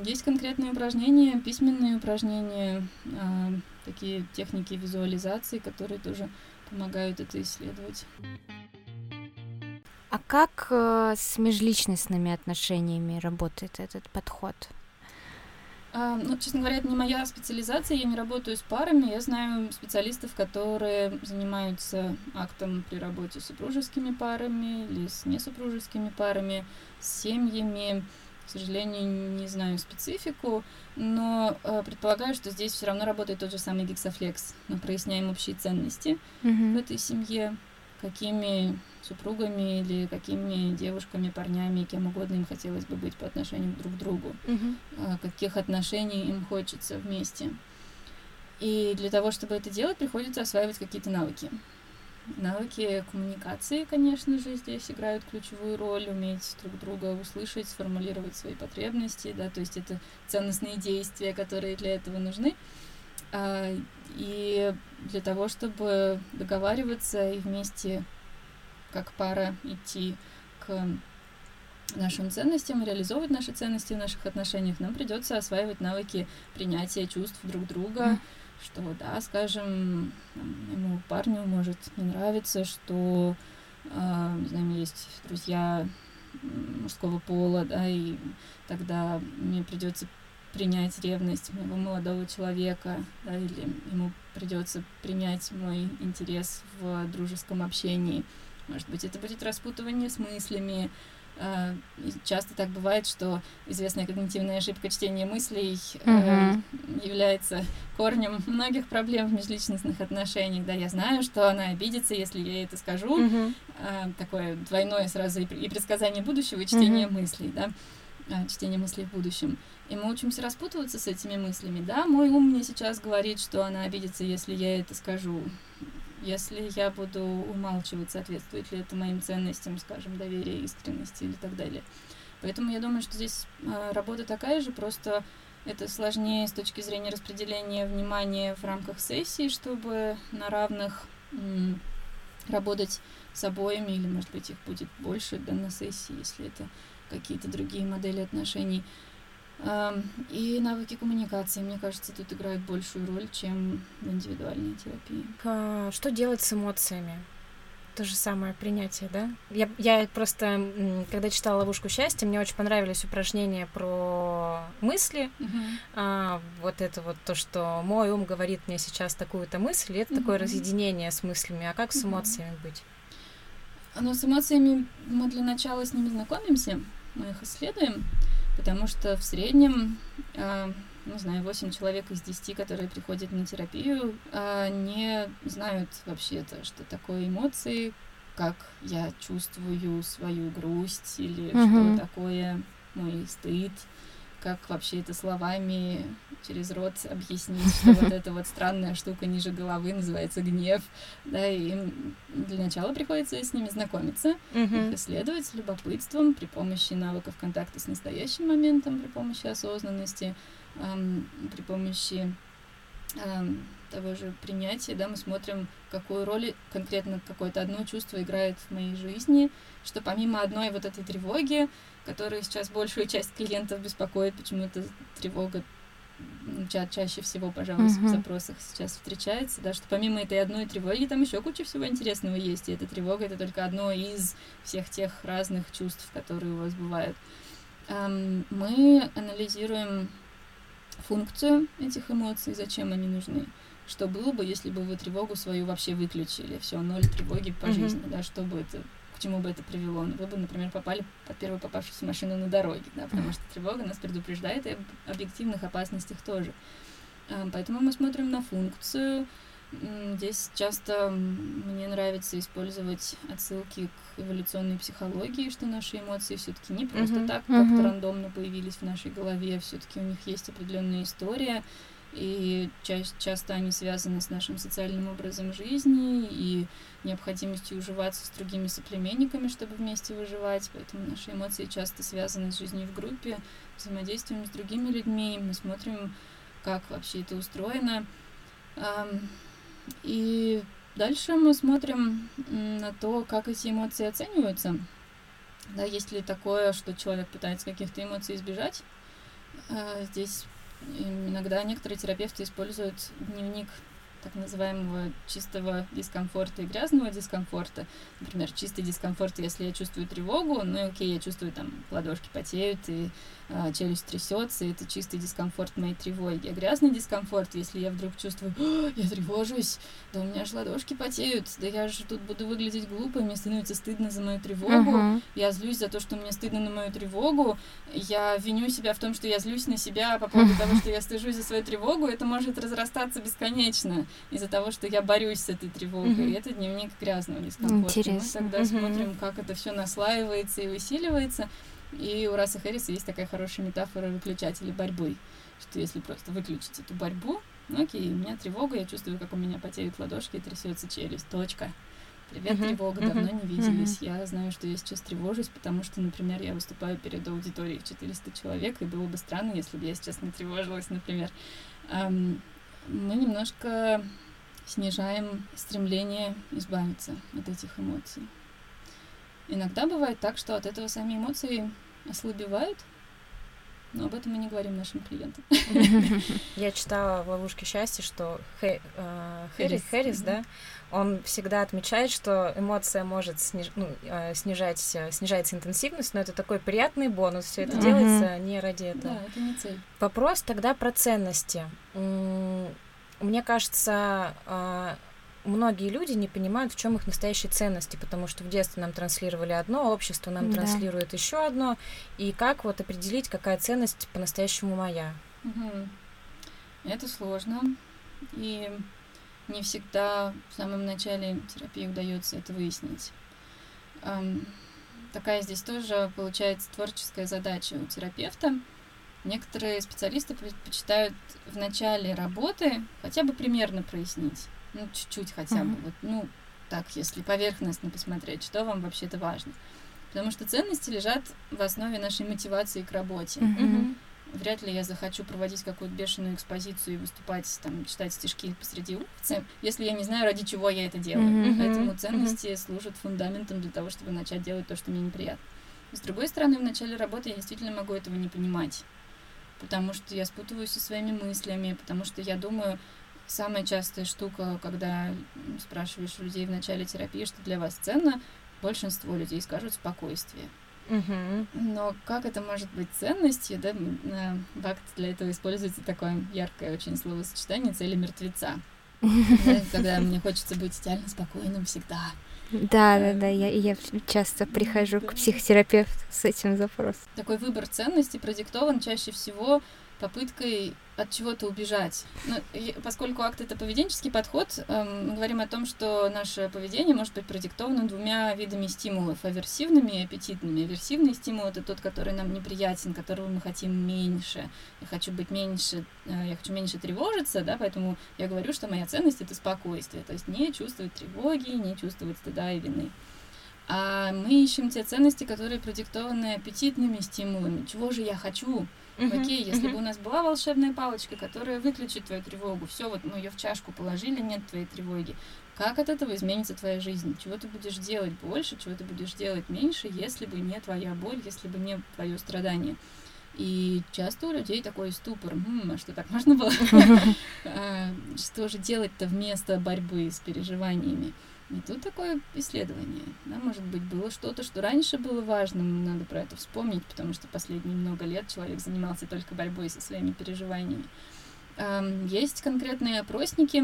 Есть конкретные упражнения, письменные упражнения, э, такие техники визуализации, которые тоже помогают это исследовать. А как э, с межличностными отношениями работает этот подход? А, ну, честно говоря, это не моя специализация, я не работаю с парами, я знаю специалистов, которые занимаются актом при работе с супружескими парами или с несупружескими парами, с семьями. К сожалению, не знаю специфику, но э, предполагаю, что здесь все равно работает тот же самый гексофлекс. Мы проясняем общие ценности mm-hmm. в этой семье, какими супругами или какими девушками, парнями, кем угодно им хотелось бы быть по отношению друг к другу, uh-huh. каких отношений им хочется вместе. И для того, чтобы это делать, приходится осваивать какие-то навыки. Навыки коммуникации, конечно же, здесь играют ключевую роль, уметь друг друга услышать, сформулировать свои потребности, да, то есть это ценностные действия, которые для этого нужны. А, и для того, чтобы договариваться и вместе как пара идти к нашим ценностям, реализовывать наши ценности в наших отношениях, нам придется осваивать навыки принятия чувств друг друга, mm. что, да, скажем, ему парню может не нравиться, что, э, не знаю, есть друзья мужского пола, да, и тогда мне придется принять ревность моего молодого человека, да, или ему придется принять мой интерес в дружеском общении. Может быть, это будет распутывание с мыслями. А, часто так бывает, что известная когнитивная ошибка чтения мыслей uh-huh. является корнем многих проблем в межличностных отношениях. Да, я знаю, что она обидится, если я это скажу. Uh-huh. Такое двойное сразу и предсказание будущего, и чтение uh-huh. мыслей, да, а, чтение мыслей в будущем. И мы учимся распутываться с этими мыслями. Да, мой ум мне сейчас говорит, что она обидится, если я это скажу если я буду умалчивать, соответствует ли это моим ценностям, скажем, доверия, искренности или так далее. Поэтому я думаю, что здесь э, работа такая же, просто это сложнее с точки зрения распределения внимания в рамках сессии, чтобы на равных работать с обоими, или, может быть, их будет больше да, на сессии, если это какие-то другие модели отношений. И навыки коммуникации, мне кажется, тут играют большую роль, чем в индивидуальной терапии. Что делать с эмоциями? То же самое принятие, да? Я, я просто, когда читала «Ловушку счастья», мне очень понравились упражнения про мысли. Uh-huh. А, вот это вот то, что мой ум говорит мне сейчас такую-то мысль, это uh-huh. такое разъединение с мыслями. А как с эмоциями uh-huh. быть? Ну, с эмоциями мы для начала с ними знакомимся, мы их исследуем. Потому что в среднем, э, не знаю, 8 человек из 10, которые приходят на терапию, э, не знают вообще это, что такое эмоции, как я чувствую свою грусть или mm-hmm. что такое мой стыд, как вообще это словами через рот объяснить, что вот эта вот странная штука ниже головы называется гнев, да, и им для начала приходится с ними знакомиться, их исследовать с любопытством при помощи навыков контакта с настоящим моментом, при помощи осознанности, эм, при помощи эм, того же принятия, да, мы смотрим, какую роль конкретно какое-то одно чувство играет в моей жизни, что помимо одной вот этой тревоги, которая сейчас большую часть клиентов беспокоит, почему-то тревога ча чаще всего, пожалуй, uh-huh. в запросах сейчас встречается, да, что помимо этой одной тревоги там еще куча всего интересного есть, и эта тревога это только одно из всех тех разных чувств, которые у вас бывают. Мы анализируем функцию этих эмоций, зачем они нужны. Что было бы, если бы вы тревогу свою вообще выключили? Все, ноль тревоги по жизни, да, что бы это к чему бы это привело. Ну, вы бы, например, попали под первую попавшуюся машину на дороге, да, потому что тревога нас предупреждает и об объективных опасностях тоже. А, поэтому мы смотрим на функцию. Здесь часто мне нравится использовать отсылки к эволюционной психологии, что наши эмоции все-таки не просто uh-huh, так как-то рандомно появились в нашей голове, все-таки у них есть определенная история, и ча- часто они связаны с нашим социальным образом жизни и необходимостью уживаться с другими соплеменниками, чтобы вместе выживать, поэтому наши эмоции часто связаны с жизнью в группе, взаимодействием с другими людьми, мы смотрим, как вообще это устроено. И дальше мы смотрим на то, как эти эмоции оцениваются. Да, есть ли такое, что человек пытается каких-то эмоций избежать. А, здесь иногда некоторые терапевты используют дневник так называемого чистого дискомфорта и грязного дискомфорта. Например, чистый дискомфорт, если я чувствую тревогу, ну окей, я чувствую там ладошки потеют и а, челюсть трясется, и это чистый дискомфорт моей тревоги. А грязный дискомфорт, если я вдруг чувствую, я тревожусь, да у меня же ладошки потеют, да я же тут буду выглядеть глупо, мне становится стыдно за мою тревогу, uh-huh. я злюсь за то, что мне стыдно на мою тревогу, я виню себя в том, что я злюсь на себя по поводу того, что я стыжусь за свою тревогу, это может разрастаться бесконечно из-за того, что я борюсь с этой тревогой. Uh-huh. И это дневник грязного дискомфорта. Интересно. Мы тогда uh-huh. смотрим, как это все наслаивается и усиливается. И у Раса Хэрриса есть такая хорошая метафора выключателя борьбы, что если просто выключить эту борьбу, ну окей, у меня тревога, я чувствую, как у меня потеют ладошки и трясется челюсть. Точка. Привет, uh-huh. тревога, давно uh-huh. не виделись. Uh-huh. Я знаю, что я сейчас тревожусь, потому что, например, я выступаю перед аудиторией в 400 человек, и было бы странно, если бы я сейчас не тревожилась, например. Um, мы немножко снижаем стремление избавиться от этих эмоций. Иногда бывает так, что от этого сами эмоции ослабевают, но об этом мы не говорим нашим клиентам. Я читала в «Ловушке счастья», что Хэ, э, Хэрис, Хэрис, да, он всегда отмечает, что эмоция может сниж, ну, э, снижать, снижается интенсивность, но это такой приятный бонус. Все это делается не ради этого. Да, это не цель. Вопрос тогда про ценности. Мне кажется, э, многие люди не понимают, в чем их настоящие ценности, потому что в детстве нам транслировали одно, общество нам да. транслирует еще одно, и как вот определить, какая ценность по-настоящему моя? Угу. Это сложно, и не всегда в самом начале терапии удается это выяснить. Такая здесь тоже получается творческая задача у терапевта. Некоторые специалисты предпочитают в начале работы хотя бы примерно прояснить, ну, чуть-чуть хотя бы, mm-hmm. вот, ну, так, если поверхностно посмотреть, что вам вообще-то важно. Потому что ценности лежат в основе нашей мотивации к работе. Mm-hmm. Вряд ли я захочу проводить какую-то бешеную экспозицию и выступать, там, читать стишки посреди улицы, если я не знаю, ради чего я это делаю. Mm-hmm. Поэтому ценности mm-hmm. служат фундаментом для того, чтобы начать делать то, что мне неприятно. С другой стороны, в начале работы я действительно могу этого не понимать, потому что я спутываюсь со своими мыслями, потому что я думаю, Самая частая штука, когда спрашиваешь людей в начале терапии, что для вас ценно, большинство людей скажут спокойствие. Угу. Но как это может быть ценностью, да, в акт для этого используется такое яркое очень словосочетание цели мертвеца. Когда мне хочется быть идеально спокойным всегда. Да, да, да, я, я часто прихожу к психотерапевту с этим запросом. Такой выбор ценностей продиктован чаще всего попыткой от чего-то убежать. Но, и, поскольку акт это поведенческий подход, эм, мы говорим о том, что наше поведение может быть продиктовано двумя видами стимулов: аверсивными и аппетитными. Аверсивный стимул это тот, который нам неприятен, которого мы хотим меньше. Я хочу быть меньше, э, я хочу меньше тревожиться, да, поэтому я говорю, что моя ценность это спокойствие, то есть не чувствовать тревоги, не чувствовать стыда и вины. А мы ищем те ценности, которые продиктованы аппетитными стимулами. Чего же я хочу? Uh-huh, Окей, если uh-huh. бы у нас была волшебная палочка, которая выключит твою тревогу, все, вот мы ее в чашку положили, нет твоей тревоги. Как от этого изменится твоя жизнь? Чего ты будешь делать больше, чего ты будешь делать меньше, если бы не твоя боль, если бы не твое страдание? И часто у людей такой ступор, М, а что так можно было? А, что же делать-то вместо борьбы с переживаниями? И тут такое исследование. Да, может быть, было что-то, что раньше было важным, надо про это вспомнить, потому что последние много лет человек занимался только борьбой со своими переживаниями. Есть конкретные опросники,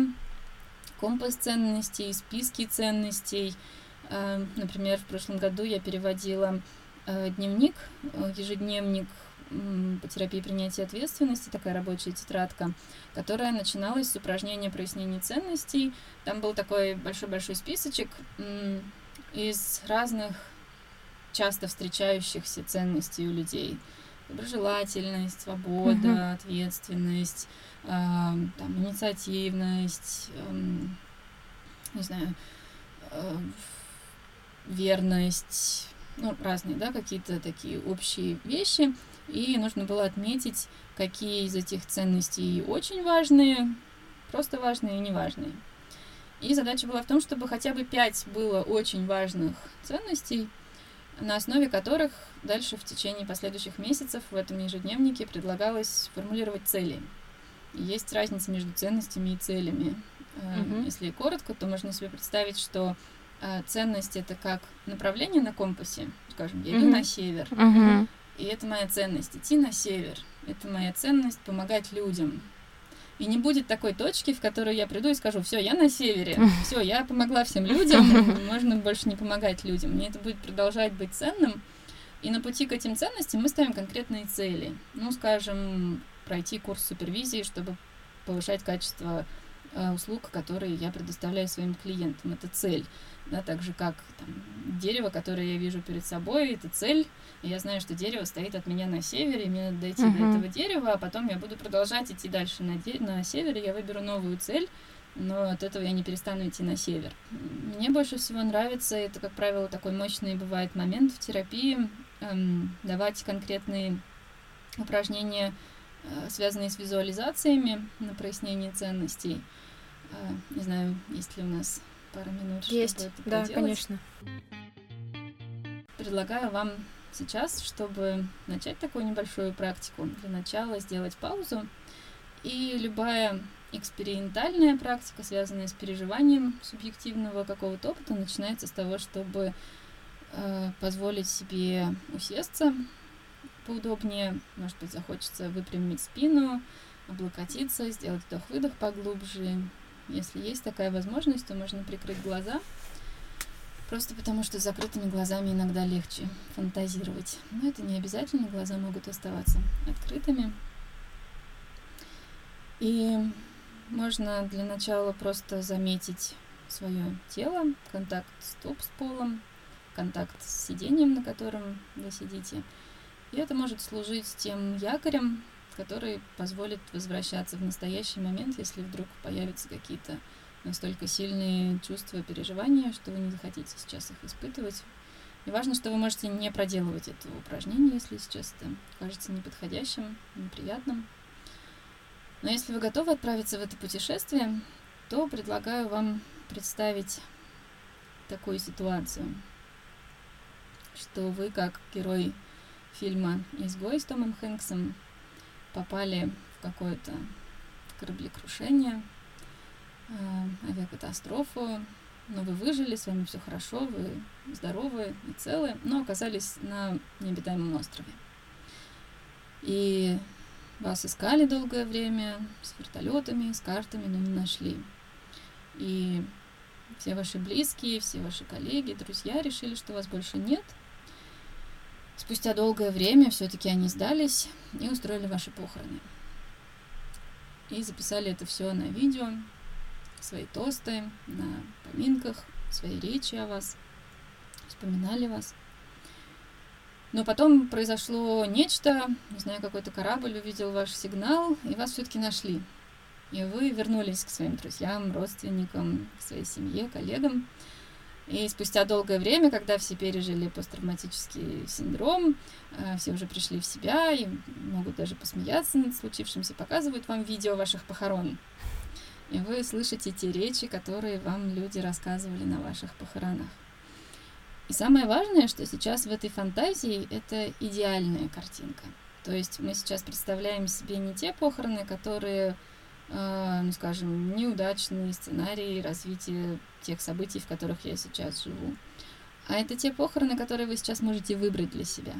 компас ценностей, списки ценностей. Например, в прошлом году я переводила э, дневник, э, ежедневник по терапии принятия ответственности, такая рабочая тетрадка, которая начиналась с упражнения прояснения ценностей. Там был такой большой-большой списочек из разных часто встречающихся ценностей у людей. Доброжелательность, свобода, mm-hmm. ответственность, э, там, инициативность, э, не знаю, э, верность, ну, разные, да, какие-то такие общие вещи и нужно было отметить, какие из этих ценностей очень важные, просто важные и неважные. И задача была в том, чтобы хотя бы пять было очень важных ценностей, на основе которых дальше в течение последующих месяцев в этом ежедневнике предлагалось формулировать цели. Есть разница между ценностями и целями. Uh-huh. Если коротко, то можно себе представить, что э, ценность это как направление на компасе. Скажем, я иду uh-huh. на север. Uh-huh. И это моя ценность идти на север. Это моя ценность помогать людям. И не будет такой точки, в которой я приду и скажу, все, я на севере, все, я помогла всем людям, можно больше не помогать людям. Мне это будет продолжать быть ценным. И на пути к этим ценностям мы ставим конкретные цели. Ну, скажем, пройти курс супервизии, чтобы повышать качество услуг, которые я предоставляю своим клиентам. Это цель. Да, так же как там, дерево, которое я вижу перед собой, это цель. И я знаю, что дерево стоит от меня на севере, и мне надо дойти uh-huh. до этого дерева, а потом я буду продолжать идти дальше на, де- на севере, я выберу новую цель, но от этого я не перестану идти на север. Мне больше всего нравится, это, как правило, такой мощный бывает момент в терапии, эм, давать конкретные упражнения, э, связанные с визуализациями на прояснение ценностей. Э, не знаю, есть ли у нас пара минут, есть, чтобы это да, поделать. конечно. Предлагаю вам сейчас, чтобы начать такую небольшую практику, для начала сделать паузу. И любая экспериментальная практика, связанная с переживанием субъективного какого-то опыта, начинается с того, чтобы э, позволить себе усесться поудобнее. Может быть, захочется выпрямить спину, облокотиться, сделать вдох-выдох поглубже. Если есть такая возможность, то можно прикрыть глаза – Просто потому, что с закрытыми глазами иногда легче фантазировать. Но это не обязательно, глаза могут оставаться открытыми. И можно для начала просто заметить свое тело, контакт стоп с полом, контакт с сиденьем, на котором вы сидите. И это может служить тем якорем, который позволит возвращаться в настоящий момент, если вдруг появятся какие-то настолько сильные чувства переживания, что вы не захотите сейчас их испытывать. И важно, что вы можете не проделывать это упражнение, если сейчас это кажется неподходящим, неприятным. Но если вы готовы отправиться в это путешествие, то предлагаю вам представить такую ситуацию, что вы, как герой фильма «Изгой» с Томом Хэнксом, попали в какое-то кораблекрушение – э, авиакатастрофу, но вы выжили, с вами все хорошо, вы здоровы и целы, но оказались на необитаемом острове. И вас искали долгое время с вертолетами, с картами, но не нашли. И все ваши близкие, все ваши коллеги, друзья решили, что вас больше нет. Спустя долгое время все-таки они сдались и устроили ваши похороны. И записали это все на видео, свои тосты на поминках, свои речи о вас, вспоминали вас. Но потом произошло нечто, не знаю, какой-то корабль увидел ваш сигнал, и вас все-таки нашли. И вы вернулись к своим друзьям, родственникам, к своей семье, коллегам. И спустя долгое время, когда все пережили посттравматический синдром, э, все уже пришли в себя и могут даже посмеяться над случившимся, показывают вам видео ваших похорон и вы слышите те речи, которые вам люди рассказывали на ваших похоронах. И самое важное, что сейчас в этой фантазии это идеальная картинка. То есть мы сейчас представляем себе не те похороны, которые, ну скажем, неудачные сценарии развития тех событий, в которых я сейчас живу. А это те похороны, которые вы сейчас можете выбрать для себя.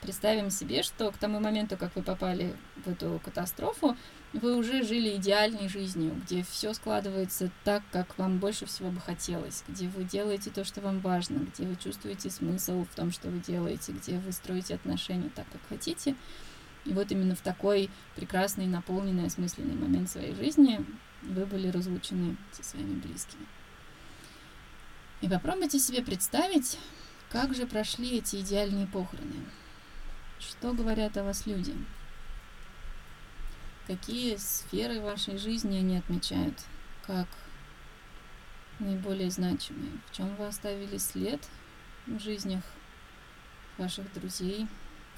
Представим себе, что к тому моменту, как вы попали в эту катастрофу, вы уже жили идеальной жизнью, где все складывается так, как вам больше всего бы хотелось, где вы делаете то, что вам важно, где вы чувствуете смысл в том, что вы делаете, где вы строите отношения так, как хотите. И вот именно в такой прекрасный, наполненный, осмысленный момент своей жизни вы были разлучены со своими близкими. И попробуйте себе представить, как же прошли эти идеальные похороны. Что говорят о вас люди? Какие сферы вашей жизни они отмечают как наиболее значимые? В чем вы оставили след в жизнях ваших друзей,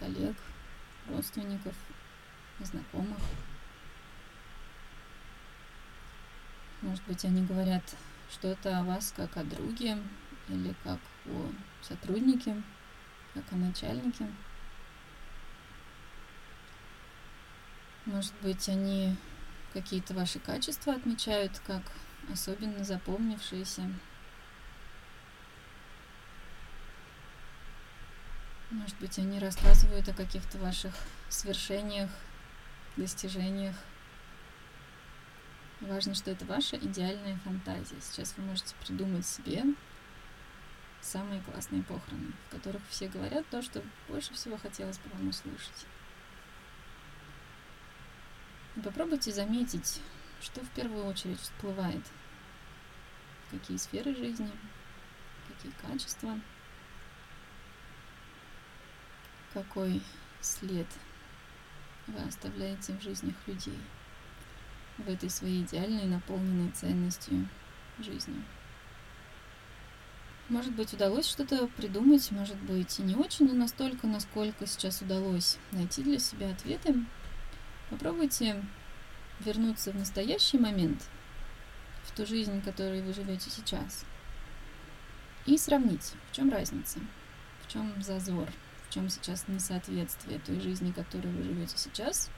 коллег, родственников, знакомых? Может быть, они говорят что-то о вас как о друге или как о сотруднике, как о начальнике. Может быть, они какие-то ваши качества отмечают как особенно запомнившиеся. Может быть, они рассказывают о каких-то ваших свершениях, достижениях. Важно, что это ваша идеальная фантазия. Сейчас вы можете придумать себе самые классные похороны, в которых все говорят то, что больше всего хотелось бы вам услышать. Попробуйте заметить, что в первую очередь всплывает. Какие сферы жизни, какие качества, какой след вы оставляете в жизнях людей в этой своей идеальной, наполненной ценностью жизни. Может быть, удалось что-то придумать, может быть, и не очень, но настолько, насколько сейчас удалось найти для себя ответы. Попробуйте вернуться в настоящий момент, в ту жизнь, которой вы живете сейчас, и сравнить, в чем разница, в чем зазор, чем сейчас несоответствие той жизни, которой вы живете сейчас,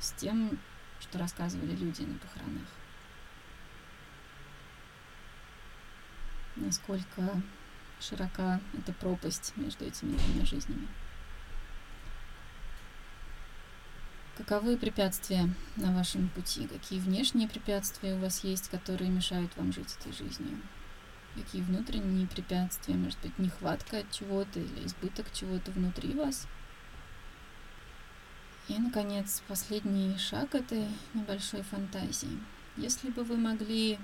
с тем, что рассказывали люди на похоронах. насколько широка эта пропасть между этими двумя жизнями. Каковы препятствия на вашем пути? Какие внешние препятствия у вас есть, которые мешают вам жить этой жизнью? Какие внутренние препятствия? Может быть, нехватка чего-то или избыток чего-то внутри вас? И, наконец, последний шаг этой небольшой фантазии. Если бы вы могли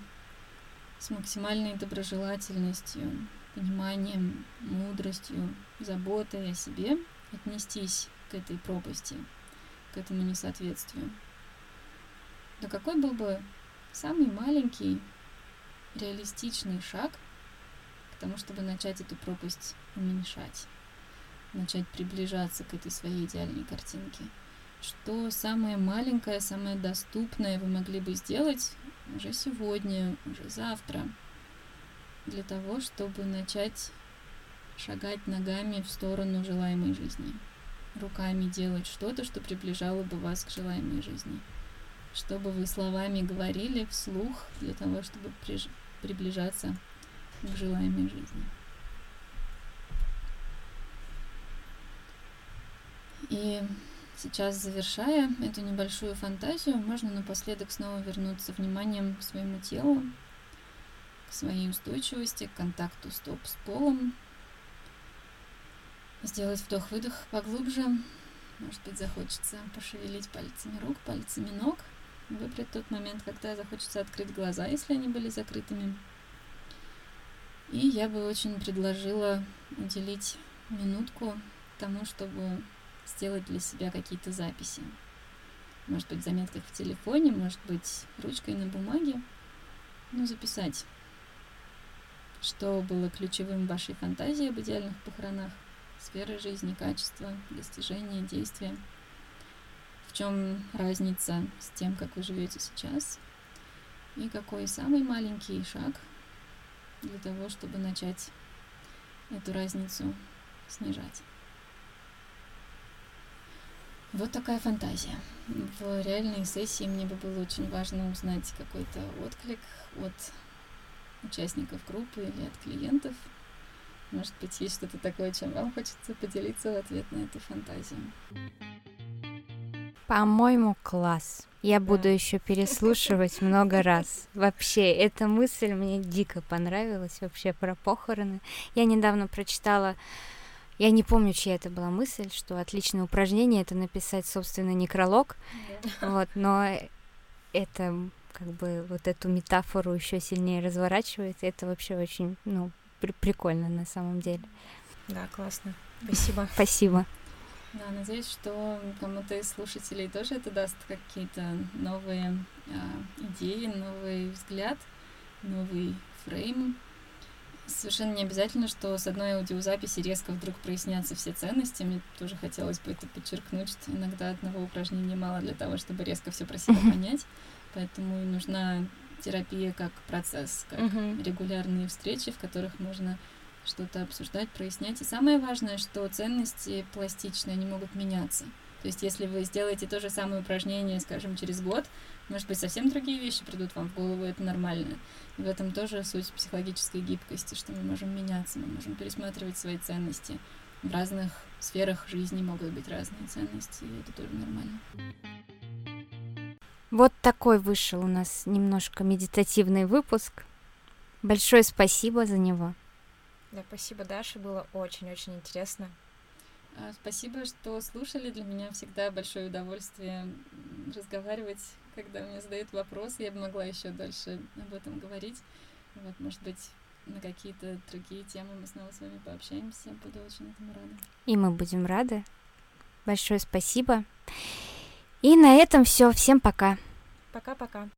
с максимальной доброжелательностью, пониманием, мудростью, заботой о себе отнестись к этой пропасти, к этому несоответствию. Но какой был бы самый маленький реалистичный шаг к тому, чтобы начать эту пропасть уменьшать, начать приближаться к этой своей идеальной картинке? Что самое маленькое, самое доступное вы могли бы сделать уже сегодня, уже завтра, для того, чтобы начать шагать ногами в сторону желаемой жизни, руками делать что-то, что приближало бы вас к желаемой жизни, чтобы вы словами говорили вслух для того, чтобы приж- приближаться к желаемой жизни. И Сейчас, завершая эту небольшую фантазию, можно напоследок снова вернуться вниманием к своему телу, к своей устойчивости, к контакту стоп с полом. Сделать вдох-выдох поглубже. Может быть, захочется пошевелить пальцами рук, пальцами ног. Выбрать тот момент, когда захочется открыть глаза, если они были закрытыми. И я бы очень предложила уделить минутку тому, чтобы сделать для себя какие-то записи. Может быть, в заметках в телефоне, может быть, ручкой на бумаге. Ну, записать, что было ключевым в вашей фантазии об идеальных похоронах, сферы жизни, качества, достижения, действия. В чем разница с тем, как вы живете сейчас? И какой самый маленький шаг для того, чтобы начать эту разницу снижать. Вот такая фантазия. В реальной сессии мне бы было очень важно узнать какой-то отклик от участников группы или от клиентов. Может быть, есть что-то такое, чем вам хочется поделиться в ответ на эту фантазию. По-моему, класс. Я буду еще переслушивать много раз. Вообще, эта мысль мне дико понравилась вообще про похороны. Я недавно прочитала я не помню, чья это была мысль, что отличное упражнение это написать собственный некролог. Вот, но это как бы вот эту метафору еще сильнее разворачивает. Это вообще очень, ну, при- прикольно на самом деле. Да, классно. Спасибо. Спасибо. Да, надеюсь, что кому-то из слушателей тоже это даст какие-то новые а, идеи, новый взгляд, новый фрейм совершенно не обязательно, что с одной аудиозаписи резко вдруг прояснятся все ценности. Мне тоже хотелось бы это подчеркнуть, что иногда одного упражнения мало для того, чтобы резко все про себя понять. Поэтому нужна терапия как процесс, как регулярные встречи, в которых можно что-то обсуждать, прояснять. И самое важное, что ценности пластичные, они могут меняться. То есть, если вы сделаете то же самое упражнение, скажем, через год, может быть, совсем другие вещи придут вам в голову, это нормально. И в этом тоже суть психологической гибкости, что мы можем меняться, мы можем пересматривать свои ценности. В разных сферах жизни могут быть разные ценности, и это тоже нормально. Вот такой вышел у нас немножко медитативный выпуск. Большое спасибо за него. Да, спасибо, Даша, было очень-очень интересно. А, спасибо, что слушали. Для меня всегда большое удовольствие разговаривать, когда мне задают вопросы. Я бы могла еще дальше об этом говорить. Вот, может быть, на какие-то другие темы мы снова с вами пообщаемся. Буду очень этому рада. И мы будем рады. Большое спасибо. И на этом все. Всем пока. Пока-пока.